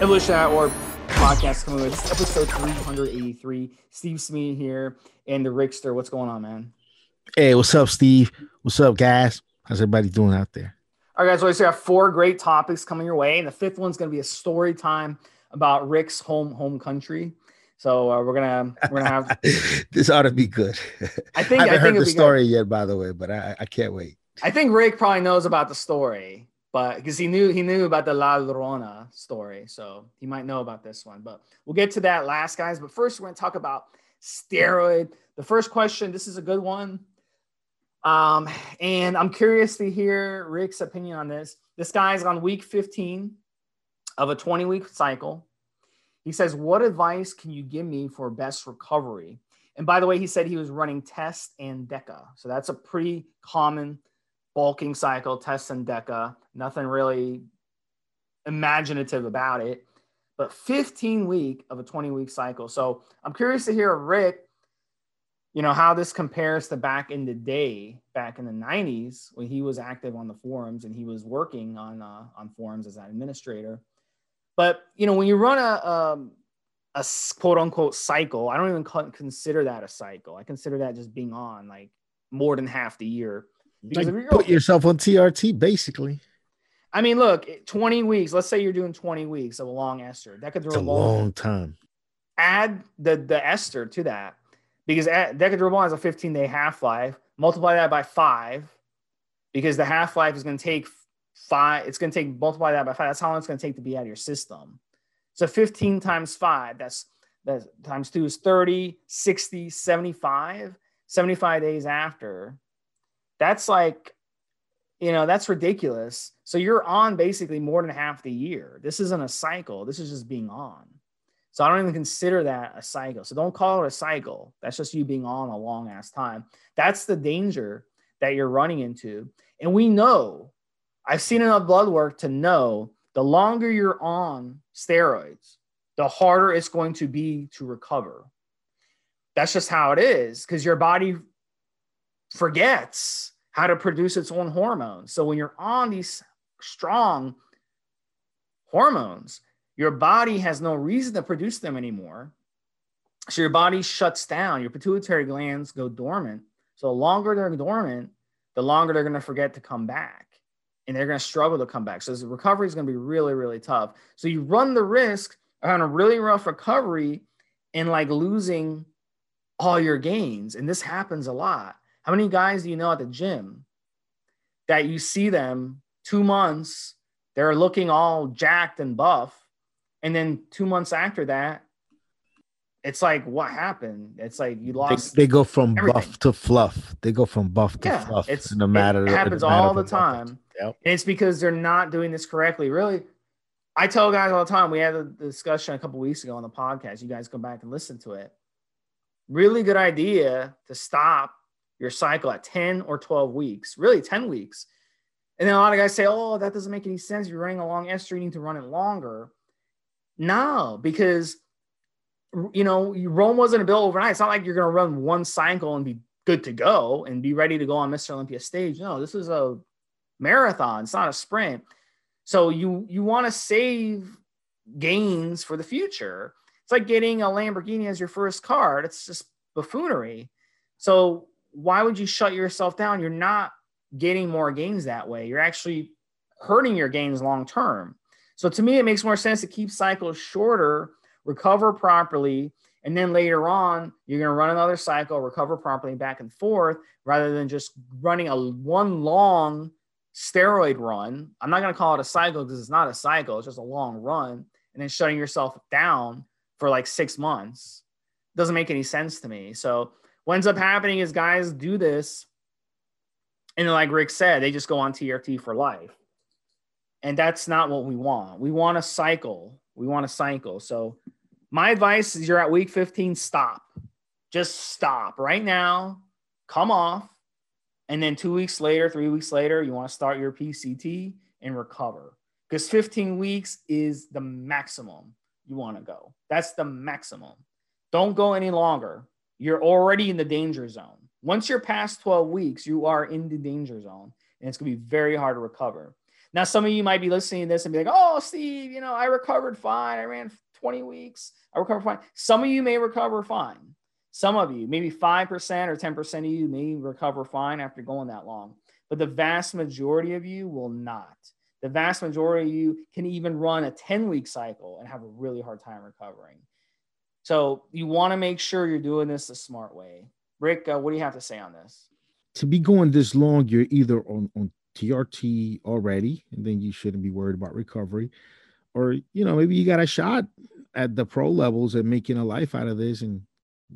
Evolution at War podcast coming with episode 383. Steve Smee here and the Rickster. What's going on, man? Hey, what's up, Steve? What's up, guys? How's everybody doing out there? All right, guys. So we have four great topics coming your way, and the fifth one's going to be a story time about Rick's home home country. So uh, we're gonna we're gonna have this ought to be good. I think I haven't I think heard the good. story yet, by the way, but I, I can't wait. I think Rick probably knows about the story, but because he knew he knew about the La Llorona story, so he might know about this one. But we'll get to that last, guys. But first, we're going to talk about steroid. The first question. This is a good one, um, and I'm curious to hear Rick's opinion on this. This guy's on week 15 of a 20 week cycle. He says, "What advice can you give me for best recovery?" And by the way, he said he was running test and DECA, so that's a pretty common bulking cycle, test and DECA. Nothing really imaginative about it, but 15 week of a 20 week cycle. So I'm curious to hear Rick, you know, how this compares to back in the day, back in the 90s when he was active on the forums and he was working on uh, on forums as an administrator. But you know, when you run a um, a quote unquote cycle, I don't even consider that a cycle. I consider that just being on like more than half the year. Like put yourself on TRT, basically. I mean, look, 20 weeks. Let's say you're doing 20 weeks of a long ester. That could It's a long time. Add the the ester to that because Deca-Durabolin has a 15 day half life. Multiply that by five because the half life is going to take five. It's going to take multiply that by five. That's how long it's going to take to be out of your system. So 15 times five, that's that times two is 30, 60, 75, 75 days after that's like you know that's ridiculous. So you're on basically more than half the year. This isn't a cycle. This is just being on. So i don't even consider that a cycle. So don't call it a cycle. That's just you being on a long ass time. That's the danger that you're running into. And we know i've seen enough blood work to know the longer you're on steroids the harder it's going to be to recover. That's just how it is because your body forgets how to produce its own hormones. So when you're on these strong hormones, your body has no reason to produce them anymore. So your body shuts down, your pituitary glands go dormant. So the longer they're dormant, the longer they're going to forget to come back and they're going to struggle to come back. So the recovery is going to be really, really tough. So you run the risk having a really rough recovery and like losing all your gains. And this happens a lot. How many guys do you know at the gym that you see them two months, they're looking all jacked and buff. And then two months after that, it's like, what happened? It's like you lost. They, they go from everything. buff to fluff. They go from buff to yeah, fluff. it's no matter. it in a happens matter all the time. Yep. And it's because they're not doing this correctly. Really, I tell guys all the time. We had a discussion a couple weeks ago on the podcast. You guys go back and listen to it. Really good idea to stop your cycle at 10 or 12 weeks, really 10 weeks. And then a lot of guys say, oh, that doesn't make any sense. You're running a long ester, you need to run it longer. No, because you know, Rome wasn't built overnight. It's not like you're going to run one cycle and be good to go and be ready to go on Mr. Olympia stage. No, this is a marathon. It's not a sprint. So you you want to save gains for the future. It's like getting a Lamborghini as your first car. It's just buffoonery. So why would you shut yourself down? You're not getting more gains that way. You're actually hurting your gains long term. So to me, it makes more sense to keep cycles shorter, recover properly, and then later on, you're going to run another cycle, recover properly back and forth, rather than just running a one long steroid run. I'm not going to call it a cycle because it's not a cycle, it's just a long run, and then shutting yourself down for like six months. Doesn't make any sense to me. So what ends up happening is guys do this, and like Rick said, they just go on TRT for life. And that's not what we want. We want a cycle. We want a cycle. So my advice is you're at week 15, stop. Just stop right now, come off. And then two weeks later, three weeks later, you want to start your PCT and recover. Because 15 weeks is the maximum you want to go. That's the maximum. Don't go any longer. You're already in the danger zone. Once you're past 12 weeks, you are in the danger zone and it's going to be very hard to recover. Now, some of you might be listening to this and be like, oh, Steve, you know, I recovered fine. I ran 20 weeks. I recovered fine. Some of you may recover fine. Some of you, maybe 5% or 10% of you may recover fine after going that long, but the vast majority of you will not. The vast majority of you can even run a 10 week cycle and have a really hard time recovering. So you want to make sure you're doing this the smart way. Rick, uh, what do you have to say on this? To be going this long, you're either on, on TRT already, and then you shouldn't be worried about recovery, or you know maybe you got a shot at the pro levels and making a life out of this, and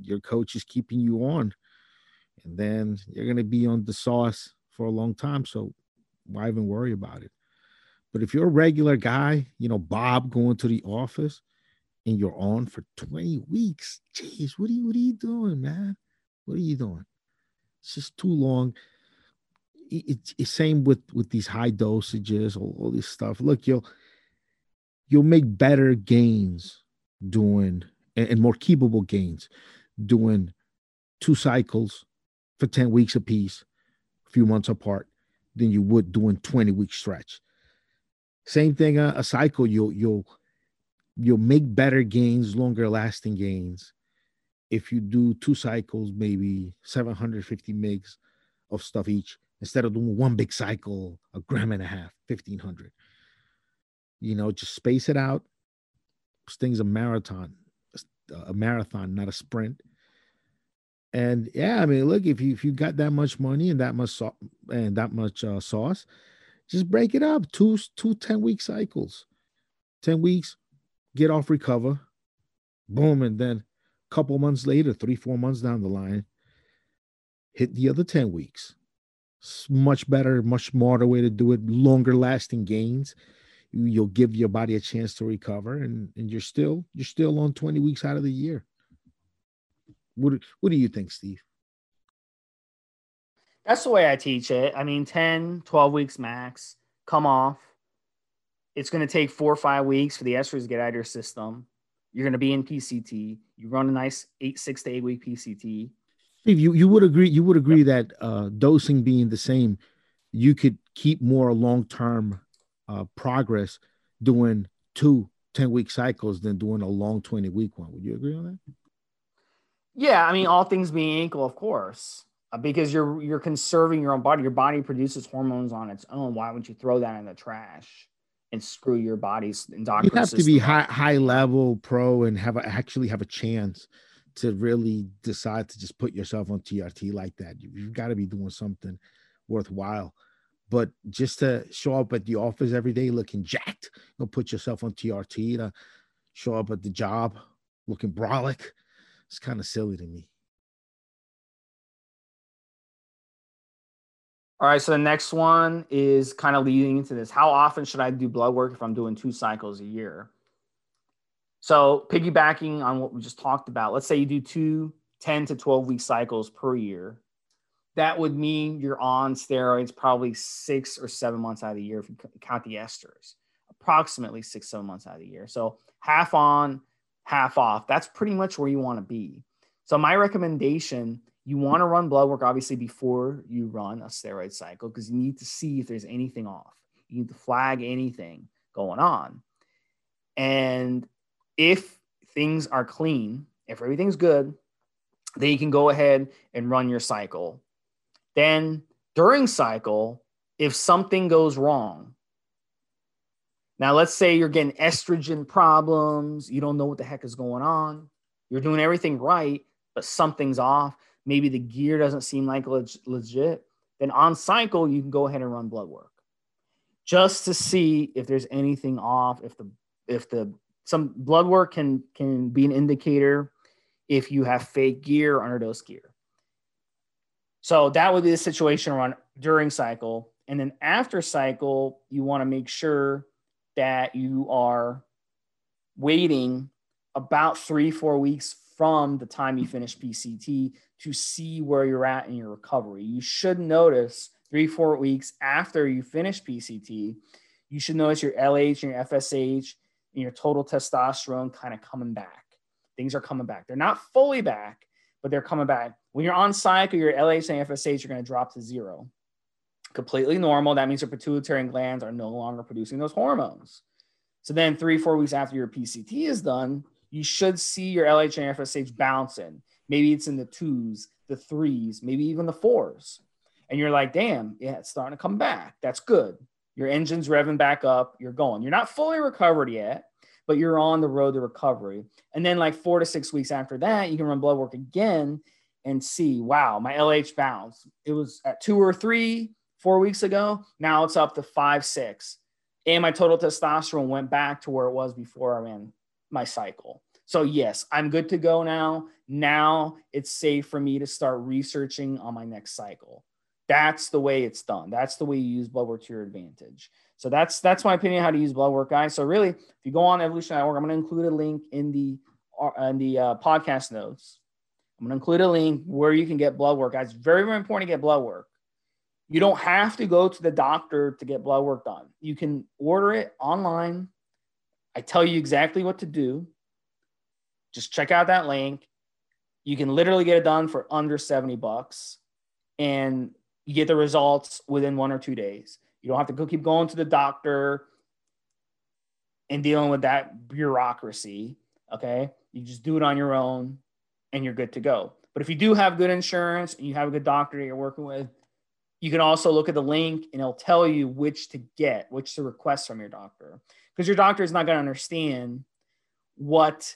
your coach is keeping you on, and then you're going to be on the sauce for a long time. So why even worry about it? But if you're a regular guy, you know Bob going to the office, and you're on for 20 weeks, jeez, what are you what are you doing, man? What are you doing? It's just too long. It's, it's same with with these high dosages, all, all this stuff. Look, you'll you'll make better gains doing and, and more keepable gains doing two cycles for 10 weeks apiece, a few months apart, than you would doing 20 week stretch. Same thing, uh, a cycle, you'll you'll you'll make better gains, longer lasting gains if you do two cycles, maybe 750 mgs of stuff each, instead of doing one big cycle, a gram and a half, 1500. You know, just space it out. This thing's a marathon, a marathon, not a sprint. And yeah, I mean, look, if you if you got that much money and that much so- and that much uh, sauce, just break it up. Two two 10 week cycles. 10 weeks, get off, recover, boom, and then a couple months later, three, four months down the line, hit the other 10 weeks. It's much better, much smarter way to do it, longer lasting gains. You'll give your body a chance to recover and, and you're still you're still on 20 weeks out of the year. What what do you think, Steve? That's the way I teach it. I mean, 10, 12 weeks max, come off. It's going to take four or five weeks for the esters to get out of your system. You're going to be in PCT. You run a nice eight, six to eight week PCT. Steve, you, you would agree you would agree that uh, dosing being the same, you could keep more long term uh, progress doing two 10 week cycles than doing a long 20 week one. Would you agree on that? Yeah, I mean, all things being equal, of course, uh, because you're you're conserving your own body. Your body produces hormones on its own. Why would you throw that in the trash? And screw your body's endocrine You have to be high high level pro and have a, actually have a chance to really decide to just put yourself on TRT like that. You, you've got to be doing something worthwhile. But just to show up at the office every day looking jacked, you know, put yourself on TRT to show up at the job looking brolic. It's kind of silly to me. All right, so the next one is kind of leading into this. How often should I do blood work if I'm doing two cycles a year? So, piggybacking on what we just talked about, let's say you do two 10 to 12 week cycles per year. That would mean you're on steroids probably six or seven months out of the year if you count the esters, approximately six, seven months out of the year. So, half on, half off. That's pretty much where you want to be. So, my recommendation you want to run blood work obviously before you run a steroid cycle because you need to see if there's anything off. You need to flag anything going on. And if things are clean, if everything's good, then you can go ahead and run your cycle. Then during cycle, if something goes wrong, now let's say you're getting estrogen problems, you don't know what the heck is going on, you're doing everything right, but something's off maybe the gear doesn't seem like leg- legit, then on cycle, you can go ahead and run blood work just to see if there's anything off, if the, if the, some blood work can, can be an indicator if you have fake gear underdose gear. So that would be the situation run during cycle. And then after cycle, you want to make sure that you are waiting about three, four weeks from the time you finish PCT to see where you're at in your recovery. You should notice three, four weeks after you finish PCT, you should notice your LH and your FSH and your total testosterone kind of coming back. Things are coming back. They're not fully back, but they're coming back. When you're on cycle, your LH and FSH are going to drop to zero. Completely normal. That means your pituitary glands are no longer producing those hormones. So then, three, four weeks after your PCT is done, you should see your LH and FSH bouncing. Maybe it's in the twos, the threes, maybe even the fours. And you're like, damn, yeah, it's starting to come back. That's good. Your engine's revving back up. You're going. You're not fully recovered yet, but you're on the road to recovery. And then, like four to six weeks after that, you can run blood work again and see, wow, my LH bounced. It was at two or three four weeks ago. Now it's up to five, six. And my total testosterone went back to where it was before I ran my cycle. So, yes, I'm good to go now. Now it's safe for me to start researching on my next cycle. That's the way it's done. That's the way you use blood work to your advantage. So that's that's my opinion how to use blood work, guys. So really, if you go on Evolution Network, I'm going to include a link in the uh, in the uh, podcast notes. I'm going to include a link where you can get blood work, guys. Very very important to get blood work. You don't have to go to the doctor to get blood work done. You can order it online. I tell you exactly what to do. Just check out that link. You can literally get it done for under 70 bucks and you get the results within one or two days. You don't have to go keep going to the doctor and dealing with that bureaucracy. Okay. You just do it on your own and you're good to go. But if you do have good insurance and you have a good doctor that you're working with, you can also look at the link and it'll tell you which to get, which to request from your doctor. Because your doctor is not going to understand what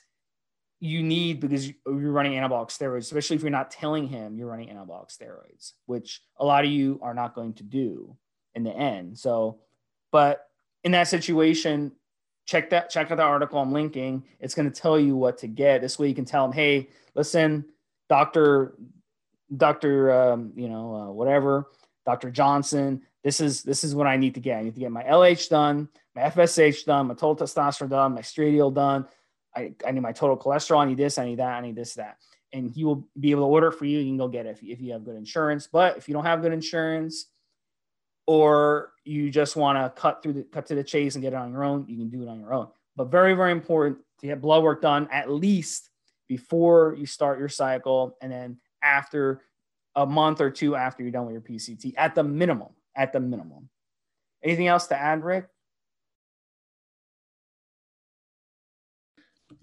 you need because you're running anabolic steroids, especially if you're not telling him you're running anabolic steroids, which a lot of you are not going to do in the end. So, but in that situation, check that check out the article I'm linking. It's going to tell you what to get. This way, you can tell him, hey, listen, doctor, doctor, um, you know, uh, whatever, Doctor Johnson. This is this is what I need to get. I need to get my LH done, my FSH done, my total testosterone done, my estradiol done. I, I need my total cholesterol. I need this. I need that. I need this, that. And he will be able to order it for you. You can go get it if, if you have good insurance. But if you don't have good insurance, or you just want to cut through the cut to the chase and get it on your own, you can do it on your own. But very, very important to get blood work done at least before you start your cycle, and then after a month or two after you're done with your PCT, at the minimum. At the minimum. Anything else to add, Rick?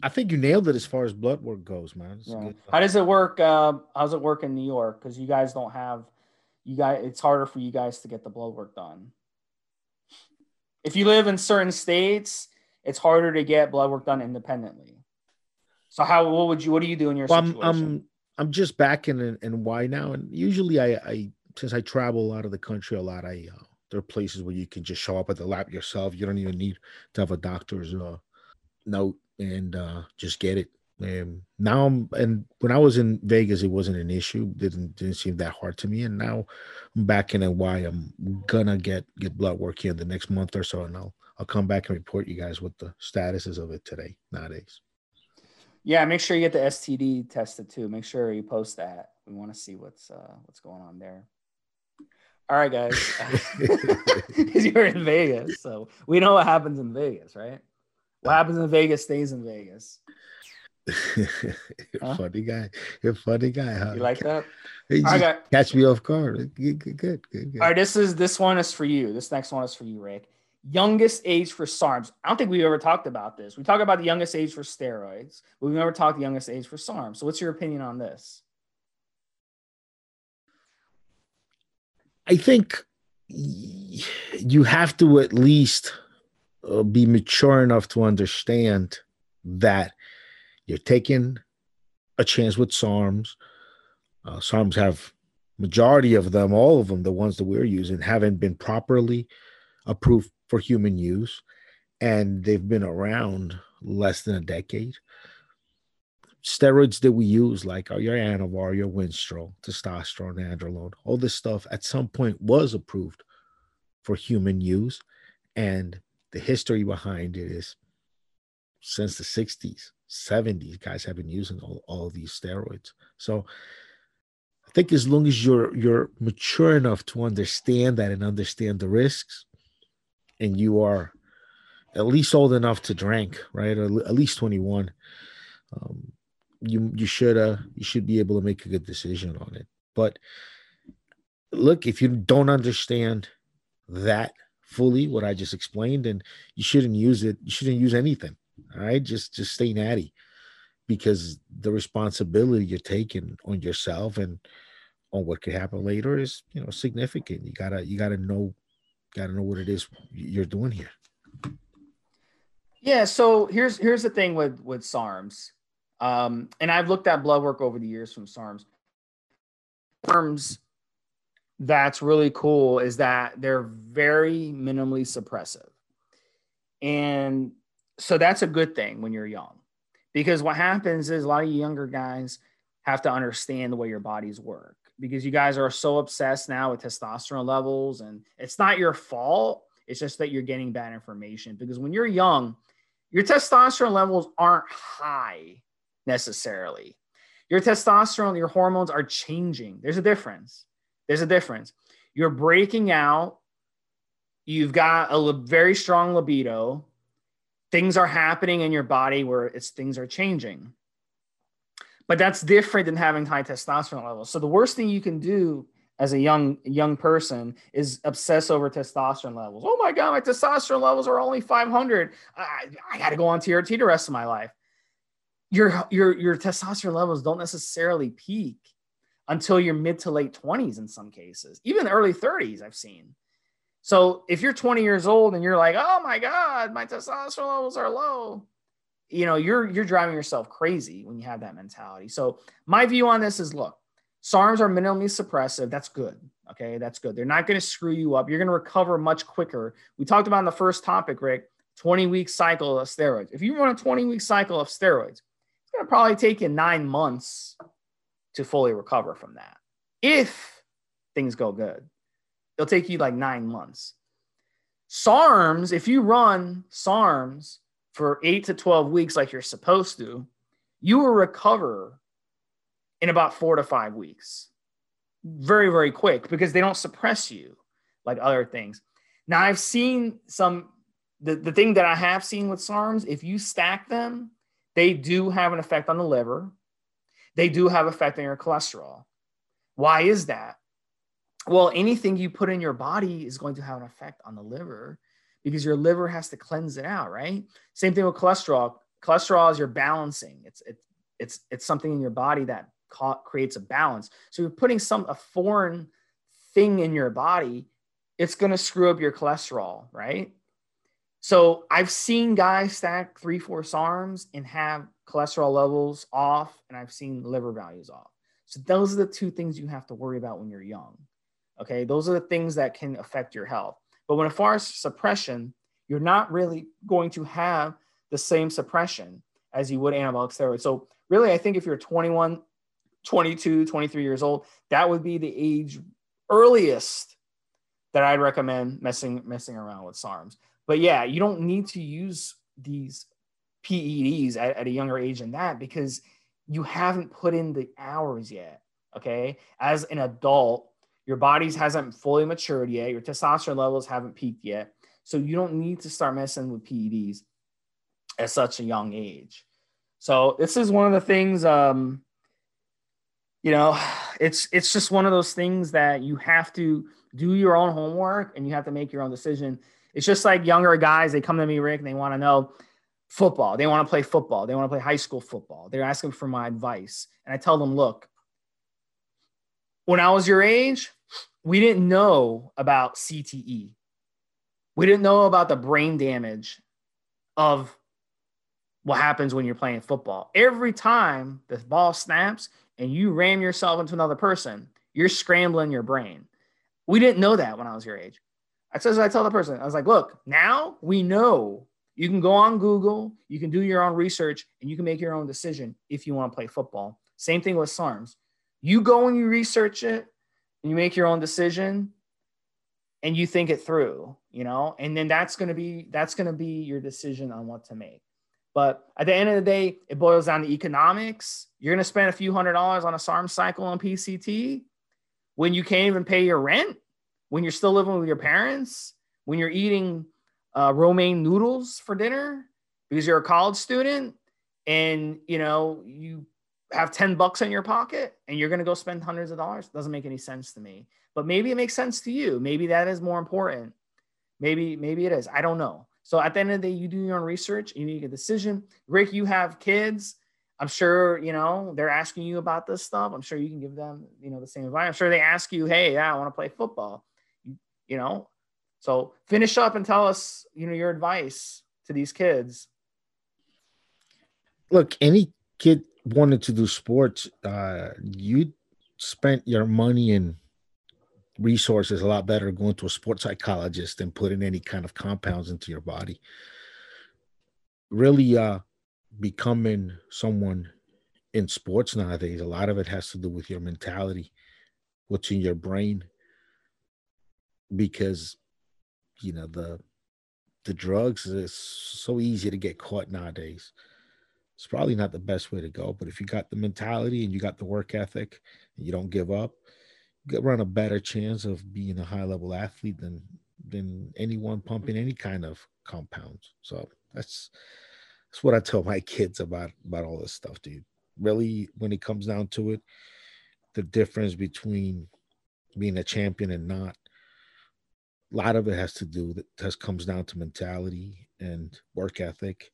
I think you nailed it as far as blood work goes, man. Yeah. How does it work? Uh, how does it work in New York? Because you guys don't have you guys. It's harder for you guys to get the blood work done. If you live in certain states, it's harder to get blood work done independently. So how? What would you? What do you do in your well, situation? I'm, I'm I'm just back in in why now, and usually I I since I travel out of the country a lot, I uh, there are places where you can just show up at the lab yourself. You don't even need to have a doctor's uh, note and uh, just get it. And now I'm and when I was in Vegas, it wasn't an issue. Didn't didn't seem that hard to me. And now I'm back in NY. I'm gonna get get blood work here in the next month or so, and I'll I'll come back and report you guys what the statuses of it today nowadays. Yeah, make sure you get the STD tested too. Make sure you post that. We want to see what's uh, what's going on there. All right, guys. Because you're in Vegas, so we know what happens in Vegas, right? What happens in Vegas stays in Vegas. huh? Funny guy. You're a funny guy, huh? You like that? got, catch me off guard. Good, good, good, good, All right, this is this one is for you. This next one is for you, Rick. Youngest age for SARMs. I don't think we've ever talked about this. We talk about the youngest age for steroids, but we've never talked the youngest age for SARMs. So, what's your opinion on this? I think you have to at least uh, be mature enough to understand that you're taking a chance with SARMs. Uh, SARMs have majority of them, all of them, the ones that we're using, haven't been properly approved for human use, and they've been around less than a decade. Steroids that we use, like your Anavar, your Winstrol, testosterone, nandrolone, all this stuff at some point was approved for human use, and the history behind it is since the 60s 70s guys have been using all, all these steroids. So i think as long as you're you're mature enough to understand that and understand the risks and you are at least old enough to drink right or at least 21 um, you you should uh you should be able to make a good decision on it. But look, if you don't understand that fully, what I just explained, and you shouldn't use it. You shouldn't use anything. All right. Just just stay natty because the responsibility you're taking on yourself and on what could happen later is you know significant. You gotta you gotta know gotta know what it is you're doing here. Yeah, so here's here's the thing with with SARMs. Um, and I've looked at blood work over the years from SARMs. SARMs that's really cool is that they're very minimally suppressive. And so that's a good thing when you're young. Because what happens is a lot of you younger guys have to understand the way your bodies work because you guys are so obsessed now with testosterone levels and it's not your fault. It's just that you're getting bad information because when you're young, your testosterone levels aren't high necessarily. Your testosterone, your hormones are changing. There's a difference. There's a difference. You're breaking out. You've got a very strong libido. Things are happening in your body where it's things are changing. But that's different than having high testosterone levels. So the worst thing you can do as a young young person is obsess over testosterone levels. Oh my god, my testosterone levels are only 500. I, I got to go on TRT the rest of my life. Your your your testosterone levels don't necessarily peak until your mid to late 20s in some cases, even early 30s I've seen. So if you're 20 years old and you're like, "Oh my god, my testosterone levels are low." You know, you're you're driving yourself crazy when you have that mentality. So my view on this is look, SARMs are minimally suppressive. That's good. Okay, that's good. They're not going to screw you up. You're going to recover much quicker. We talked about in the first topic, Rick, 20 week cycle of steroids. If you run a 20 week cycle of steroids, it's going to probably take you nine months to fully recover from that. If things go good, it'll take you like nine months. SARMs, if you run SARMs for eight to 12 weeks like you're supposed to, you will recover in about four to five weeks. Very, very quick because they don't suppress you like other things. Now, I've seen some, the, the thing that I have seen with SARMs, if you stack them, they do have an effect on the liver. They do have effect on your cholesterol. Why is that? Well, anything you put in your body is going to have an effect on the liver because your liver has to cleanse it out, right? Same thing with cholesterol. Cholesterol is your balancing. It's it, it's it's something in your body that creates a balance. So you're putting some a foreign thing in your body, it's going to screw up your cholesterol, right? So I've seen guys stack three, four SARMs and have cholesterol levels off, and I've seen liver values off. So those are the two things you have to worry about when you're young. Okay, those are the things that can affect your health. But when as far as suppression, you're not really going to have the same suppression as you would anabolic steroids. So really, I think if you're 21, 22, 23 years old, that would be the age earliest that I'd recommend messing messing around with SARMs. But yeah, you don't need to use these PEDs at, at a younger age than that because you haven't put in the hours yet. Okay. As an adult, your bodies hasn't fully matured yet. Your testosterone levels haven't peaked yet. So you don't need to start messing with PEDs at such a young age. So this is one of the things um, you know, it's it's just one of those things that you have to do your own homework and you have to make your own decision. It's just like younger guys, they come to me, Rick, and they want to know football. They want to play football. They want to play high school football. They're asking for my advice. And I tell them, look, when I was your age, we didn't know about CTE. We didn't know about the brain damage of what happens when you're playing football. Every time the ball snaps, and you ram yourself into another person, you're scrambling your brain. We didn't know that when I was your age. I said, I tell the person, I was like, look, now we know you can go on Google, you can do your own research, and you can make your own decision if you want to play football. Same thing with SARMs. You go and you research it and you make your own decision and you think it through, you know, and then that's going to be that's going to be your decision on what to make. But at the end of the day, it boils down to economics. You're going to spend a few hundred dollars on a SARM cycle on PCT when you can't even pay your rent, when you're still living with your parents, when you're eating uh, ramen noodles for dinner because you're a college student and you know you have 10 bucks in your pocket and you're going to go spend hundreds of dollars doesn't make any sense to me but maybe it makes sense to you. Maybe that is more important. Maybe, maybe it is. I don't know. So at the end of the day, you do your own research, you make a decision. Rick, you have kids. I'm sure, you know, they're asking you about this stuff. I'm sure you can give them, you know, the same advice. I'm sure they ask you, hey, yeah, I want to play football. You know, so finish up and tell us, you know, your advice to these kids. Look, any kid wanted to do sports, uh, you spent your money and resources a lot better going to a sports psychologist than putting any kind of compounds into your body. Really, uh, becoming someone in sports nowadays, a lot of it has to do with your mentality, what's in your brain, because you know the the drugs is so easy to get caught nowadays. It's probably not the best way to go, but if you got the mentality and you got the work ethic and you don't give up, you run a better chance of being a high level athlete than than anyone pumping any kind of compounds. So that's that's what I tell my kids about about all this stuff, dude. Really, when it comes down to it, the difference between being a champion and not a lot of it has to do that has comes down to mentality and work ethic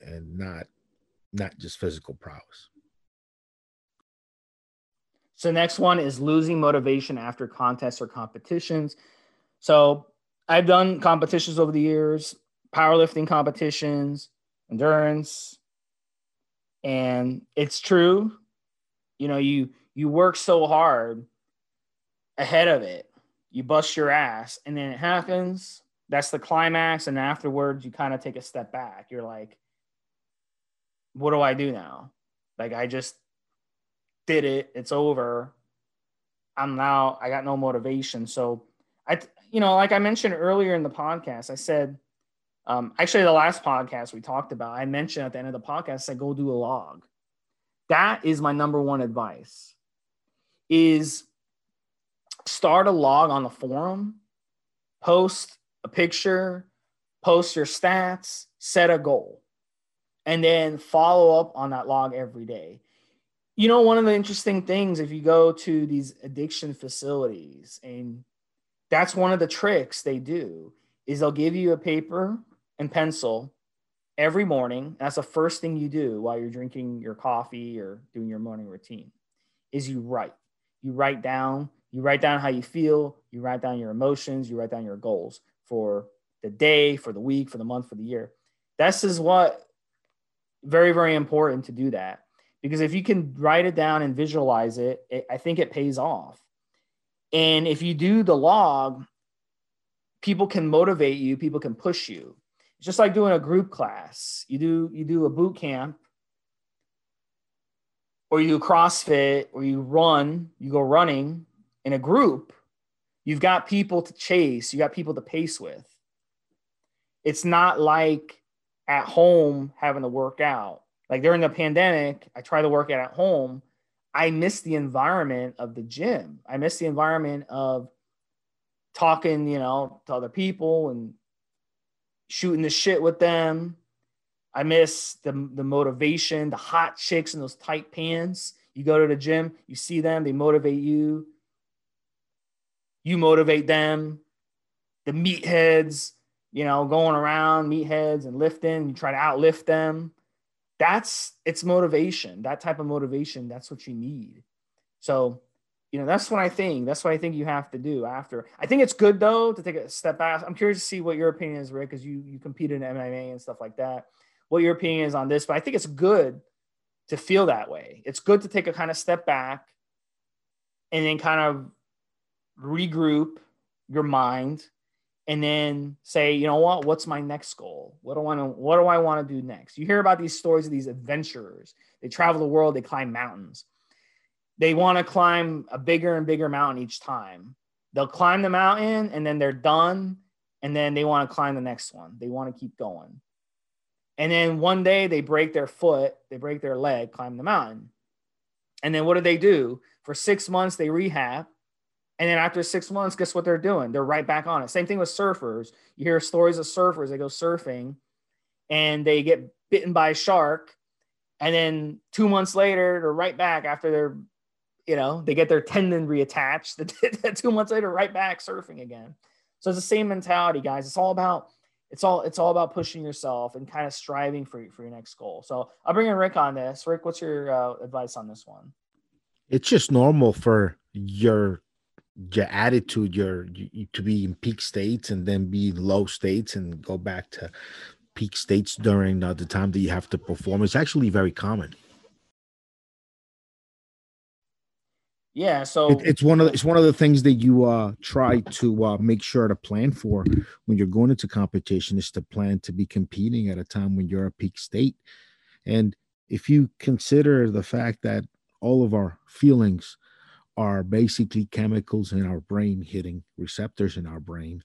and not not just physical prowess. So next one is losing motivation after contests or competitions. So i've done competitions over the years powerlifting competitions endurance and it's true. You know you you work so hard ahead of it you bust your ass, and then it happens. That's the climax, and afterwards, you kind of take a step back. You're like, "What do I do now?" Like I just did it. It's over. I'm now. I got no motivation. So I, you know, like I mentioned earlier in the podcast, I said, um, actually, the last podcast we talked about, I mentioned at the end of the podcast, I said, go do a log. That is my number one advice. Is start a log on the forum, post a picture, post your stats, set a goal, and then follow up on that log every day. You know, one of the interesting things if you go to these addiction facilities, and that's one of the tricks they do, is they'll give you a paper and pencil every morning. That's the first thing you do while you're drinking your coffee or doing your morning routine is you write. You write down you write down how you feel, you write down your emotions, you write down your goals for the day, for the week, for the month, for the year. This is what very, very important to do that because if you can write it down and visualize it, it I think it pays off. And if you do the log, people can motivate you, people can push you. It's just like doing a group class. You do you do a boot camp or you do CrossFit or you run, you go running, in a group, you've got people to chase, you got people to pace with. It's not like at home having to work out. Like during the pandemic, I try to work out at home. I miss the environment of the gym. I miss the environment of talking, you know, to other people and shooting the shit with them. I miss the, the motivation, the hot chicks in those tight pants. You go to the gym, you see them, they motivate you you motivate them. The meatheads, you know, going around meatheads and lifting, you try to outlift them. That's it's motivation. That type of motivation, that's what you need. So, you know, that's what I think. That's what I think you have to do after. I think it's good though to take a step back. I'm curious to see what your opinion is, Rick, because you you competed in MMA and stuff like that. What your opinion is on this, but I think it's good to feel that way. It's good to take a kind of step back and then kind of regroup your mind and then say, you know what, what's my next goal? What do I want to what do I want to do next? You hear about these stories of these adventurers. They travel the world, they climb mountains. They want to climb a bigger and bigger mountain each time. They'll climb the mountain and then they're done and then they want to climb the next one. They want to keep going. And then one day they break their foot, they break their leg, climb the mountain. And then what do they do? For 6 months they rehab and then after six months, guess what they're doing? They're right back on it. Same thing with surfers. You hear stories of surfers, they go surfing and they get bitten by a shark. And then two months later, they're right back after they're you know, they get their tendon reattached. Two months later, right back surfing again. So it's the same mentality, guys. It's all about it's all it's all about pushing yourself and kind of striving for for your next goal. So I'll bring in Rick on this. Rick, what's your uh, advice on this one? It's just normal for your your attitude, your you, to be in peak states and then be low states and go back to peak states during uh, the time that you have to perform. It's actually very common. Yeah, so it, it's one of the, it's one of the things that you uh try to uh make sure to plan for when you're going into competition is to plan to be competing at a time when you're a peak state. And if you consider the fact that all of our feelings are basically chemicals in our brain hitting receptors in our brain,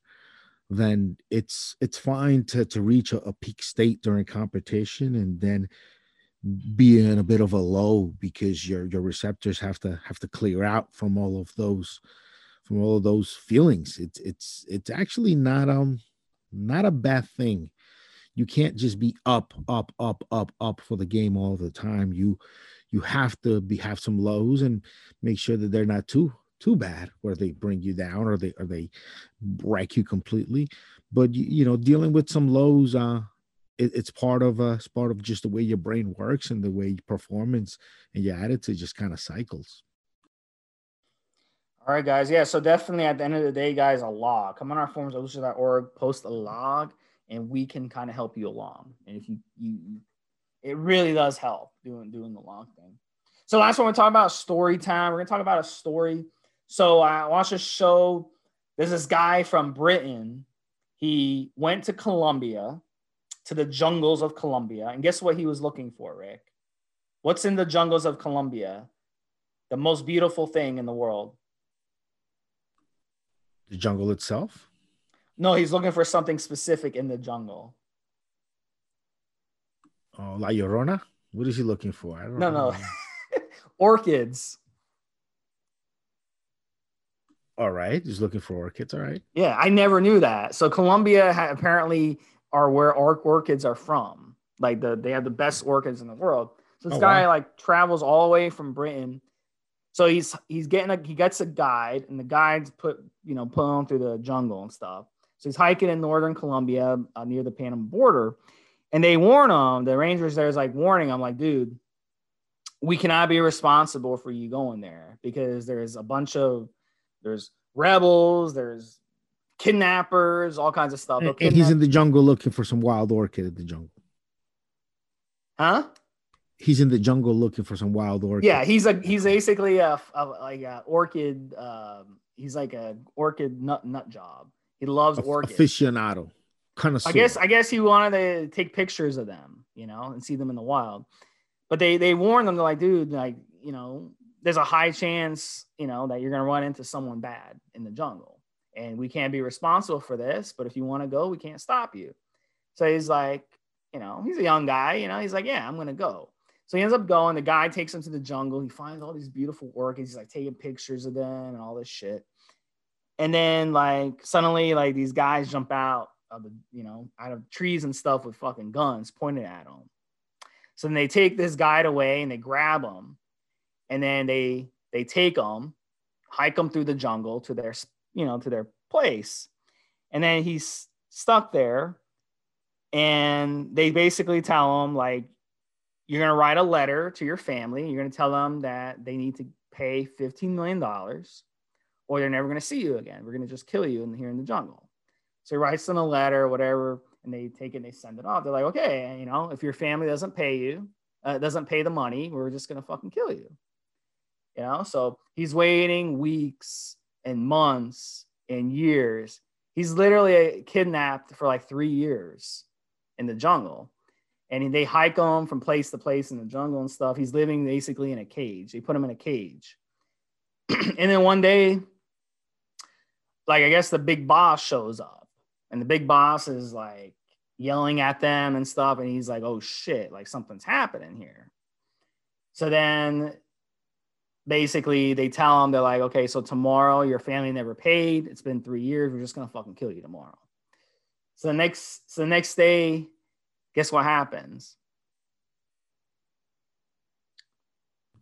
then it's it's fine to to reach a, a peak state during competition and then be in a bit of a low because your your receptors have to have to clear out from all of those from all of those feelings. It's it's it's actually not um not a bad thing. You can't just be up up up up up for the game all the time. You you have to be have some lows and make sure that they're not too too bad where they bring you down or they or they break you completely but you, you know dealing with some lows uh it, it's part of uh, it's part of just the way your brain works and the way performance and your attitude just kind of cycles. All right, guys. Yeah, so definitely at the end of the day, guys, a log. Come on our forums, elucia.org, post a log, and we can kind of help you along. And if you you it really does help doing doing the long thing. So last one we're talking about story time. We're gonna talk about a story. So I watched a show. There's this guy from Britain. He went to Colombia to the jungles of Colombia. And guess what he was looking for, Rick? What's in the jungles of Colombia? The most beautiful thing in the world. The jungle itself? No, he's looking for something specific in the jungle. Oh, La Llorona? What is he looking for? I don't no, know. No, orchids. All right, he's looking for orchids. All right. Yeah, I never knew that. So Colombia ha- apparently are where orchids are from. Like the they have the best orchids in the world. So this oh, guy wow. like travels all the way from Britain. So he's he's getting a he gets a guide, and the guides put you know put him through the jungle and stuff. So he's hiking in northern Colombia uh, near the Panama border, and they warn them. The rangers there is like warning him, like, dude, we cannot be responsible for you going there because there's a bunch of there's rebels, there's kidnappers, all kinds of stuff. And, and he's in the jungle looking for some wild orchid in the jungle. Huh? He's in the jungle looking for some wild orchid. Yeah, he's a he's basically a, a like a orchid. Um, he's like a orchid nut nut job. He loves a, orchids. Aficionado, kind of. I guess I guess he wanted to take pictures of them, you know, and see them in the wild. But they they warned them. They're like, dude, like you know, there's a high chance, you know, that you're gonna run into someone bad in the jungle and we can't be responsible for this. But if you want to go, we can't stop you. So he's like, you know, he's a young guy, you know, he's like, yeah, I'm going to go. So he ends up going. The guy takes him to the jungle. He finds all these beautiful orchids. He's like taking pictures of them and all this shit. And then like suddenly, like these guys jump out of the, you know, out of trees and stuff with fucking guns pointed at him. So then they take this guide away and they grab him, and then they they take him, hike him through the jungle to their you know, to their place. And then he's stuck there. And they basically tell him, like, you're going to write a letter to your family. You're going to tell them that they need to pay $15 million or they're never going to see you again. We're going to just kill you in here in the jungle. So he writes them a letter, or whatever, and they take it and they send it off. They're like, okay, you know, if your family doesn't pay you, uh, doesn't pay the money, we're just to fucking kill you. You know, so he's waiting weeks and months and years. He's literally kidnapped for like three years in the jungle. And they hike him from place to place in the jungle and stuff. He's living basically in a cage. They put him in a cage. and then one day, like I guess the big boss shows up, and the big boss is like yelling at them and stuff. And he's like, oh shit, like something's happening here. So then basically they tell them they're like, okay, so tomorrow your family never paid. It's been three years. We're just gonna fucking kill you tomorrow. So the next, so the next day, guess what happens?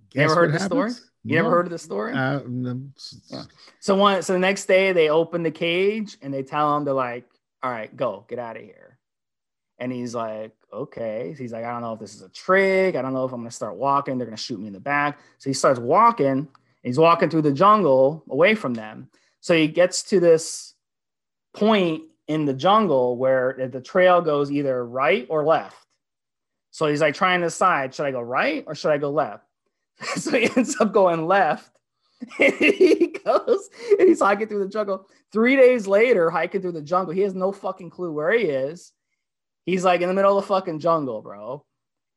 Guess you ever heard the story? You No. never heard of the story? Uh, no, Yeah. So one, so the next day they open the cage and they tell him they're like, "All right, go, get out of here." And he's like, "Okay." He's like, "I don't know if this is a trick. I don't know if I'm gonna start walking. They're gonna shoot me in the back." So he starts walking. He's walking through the jungle away from them. So he gets to this point in the jungle where the trail goes either right or left. So he's like trying to decide: should I go right or should I go left? so he ends up going left. He goes and he's hiking through the jungle. Three days later, hiking through the jungle, he has no fucking clue where he is. He's like in the middle of the fucking jungle, bro.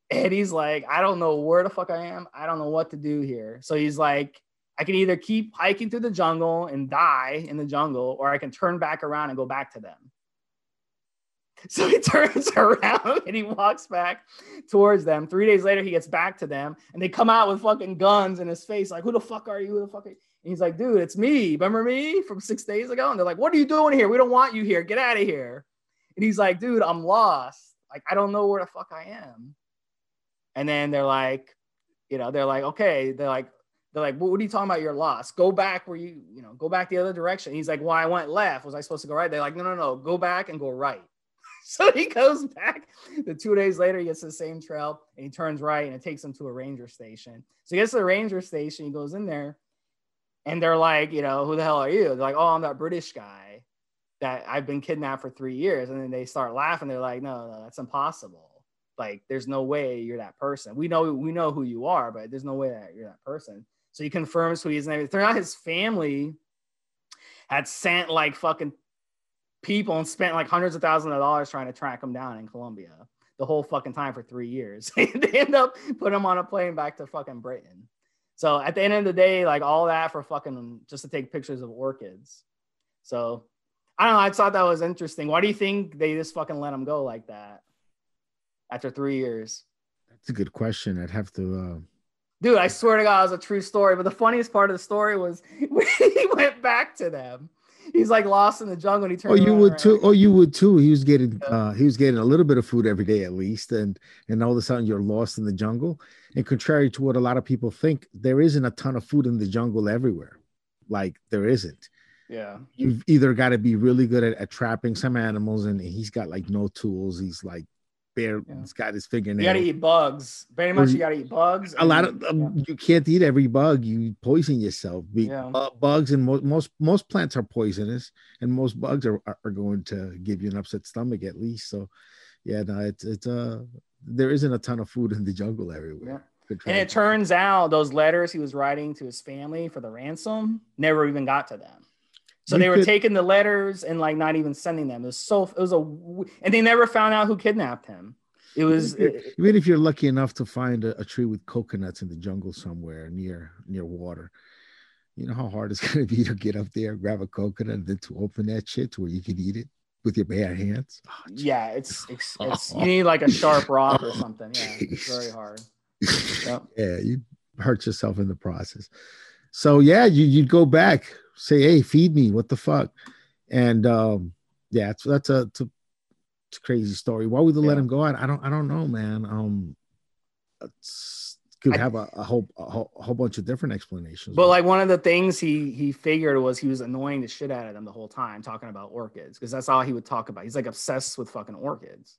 And he's like, I don't know where the fuck I am. I don't know what to do here. So he's like, I can either keep hiking through the jungle and die in the jungle, or I can turn back around and go back to them. So he turns around and he walks back towards them. Three days later, he gets back to them and they come out with fucking guns in his face, like, Who the fuck are you? Who the fuck are you? And he's like, Dude, it's me. Remember me from six days ago? And they're like, What are you doing here? We don't want you here. Get out of here. And he's like, Dude, I'm lost. Like, I don't know where the fuck I am. And then they're like, You know, they're like, Okay. They're like, they're like, what are you talking about? You're lost. Go back where you, you know, go back the other direction. He's like, well, I went left. Was I supposed to go right? They're like, no, no, no, go back and go right. So he goes back. The two days later, he gets the same trail and he turns right and it takes him to a ranger station. So he gets to the ranger station. He goes in there and they're like, you know, who the hell are you? They're like, oh, I'm that British guy that I've been kidnapped for three years. And then they start laughing. They're like, no, no, that's impossible. Like, there's no way you're that person. We know we know who you are, but there's no way that you're that person. So he confirms who he is. And. Turns out his family had sent like fucking people and spent like hundreds of thousands of dollars trying to track him down in Colombia the whole fucking time for three years. they end up putting him on a plane back to fucking Britain. So at the end of the day, like all that for fucking just to take pictures of orchids. So I don't know. I thought that was interesting. Why do you think they just fucking let him go like that after three years? That's a good question. I'd have to. Uh, Dude, I swear to God, it was a true story. But the funniest part of the story was when he went back to them. He's like lost in the jungle and he turned. oh, you would and too. Oh, you would too. He was getting. Yeah. Uh, he was getting a little bit of food every day at least, and and all of a sudden you're lost in the jungle. And contrary to what a lot of people think, there isn't a ton of food in the jungle everywhere. Like there isn't. Yeah. You've either got to be really good at, at trapping some animals, and he's got like no tools. He's like bare. Yeah. He's got his fingernail. You gotta eat bugs. Very much you- gotta eat bugs. a lot of um, you can't eat every bug you poison yourself Be, Yeah. uh, bugs and mo- most most plants are poisonous and most bugs are, are going to give you an upset stomach at least so yeah no it's it's uh there isn't a ton of food in the jungle Yeah. everywhere And it turns out those letters he was writing to his family for the ransom never even got to them. So You they were could- taking the letters and like not even sending them. It was so it was a and they never found out who kidnapped him. It was even if, even if you're lucky enough to find a, a tree with coconuts in the jungle somewhere near near water you know how hard it's going to be to get up there grab a coconut and then to open that shit to where you can eat it with your bare hands Oh, yeah, it's, it's it's you need like a sharp rock or something. Yeah, it's very hard. Yep. yeah, you hurt yourself in the process. So yeah, you you'd go back, say, "Hey, feed me." What the fuck? And um, yeah, it's, that's a, it's a it's a crazy story. Why would they let him go out? I don't I don't know, man. Um, could have a, a whole a whole, a whole bunch of different explanations. But like one of the things he he figured was he was annoying the shit out of them the whole time talking about orchids because that's all he would talk about. He's like obsessed with fucking orchids.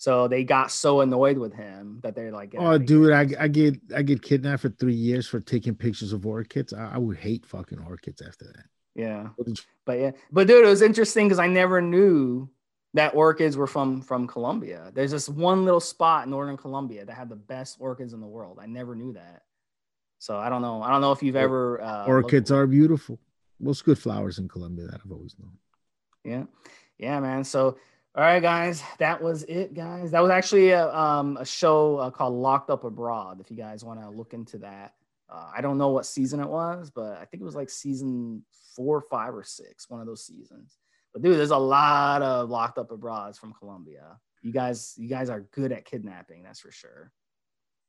So they got so annoyed with him that they're like, oh, dude. I, I get I get kidnapped for three years for taking pictures of orchids. I, I would hate fucking orchids after that. yeah." What did you- But yeah, but dude, it was interesting because I never knew that orchids were from from Colombia. There's this one little spot in northern Colombia that had the best orchids in the world. I never knew that. So I don't know. I don't know if you've ever uh, Orchids are beautiful. Most good flowers in Colombia that I've always known. Yeah, yeah, man. So all right, guys, that was it, guys. That was actually a um a show uh, called Locked Up Abroad. If you guys want to look into that, uh, I don't know what season it was, but I think it was like season four, five, or six, one of those seasons. But dude, there's a lot of locked up abroads from Colombia. You guys, you guys are good at kidnapping, that's for sure.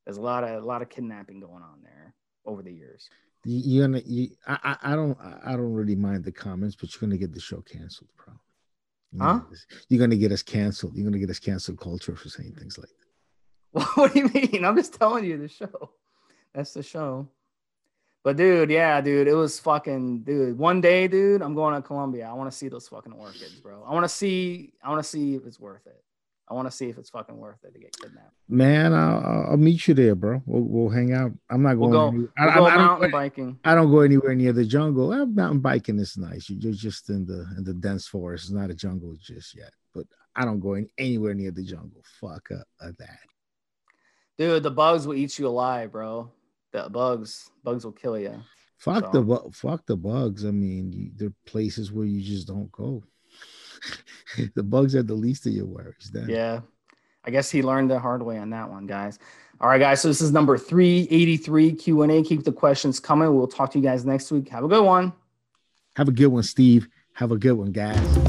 There's a lot of a lot of kidnapping going on there over the years. You, you're gonna. You, I, I I don't. I don't really mind the comments, but you're gonna get the show canceled, probably. Huh? You're gonna get us canceled. You're gonna get us canceled culture for saying things like that. what do you mean? I'm just telling you the show. That's the show. But dude, yeah, dude, it was fucking dude. One day, dude, I'm going to Colombia. I want to see those fucking orchids, bro. I want to see. I want to see if it's worth it. I want to see if it's fucking worth it to get kidnapped. Man, I'll, I'll meet you there, bro. We'll, we'll hang out. I'm not going. We'll go, I, we'll go I, I mountain don't, biking. I don't go anywhere near the jungle. Uh, mountain biking is nice. You're just in the in the dense forest. It's not a jungle just yet. But I don't go in, anywhere near the jungle. Fuck uh, uh, that. Dude, the bugs will eat you alive, bro. The bugs, bugs will kill you. Fuck So- the fuck the bugs. I mean, you, there are places where you just don't go. the bugs are the least of your worries. Then. Yeah. I guess he learned the hard way on that one, guys. All right, guys. So this is number 383 Q&A. Keep the questions coming. We'll talk to you guys next week. Have a good one. Have a good one, Steve. Have a good one, guys.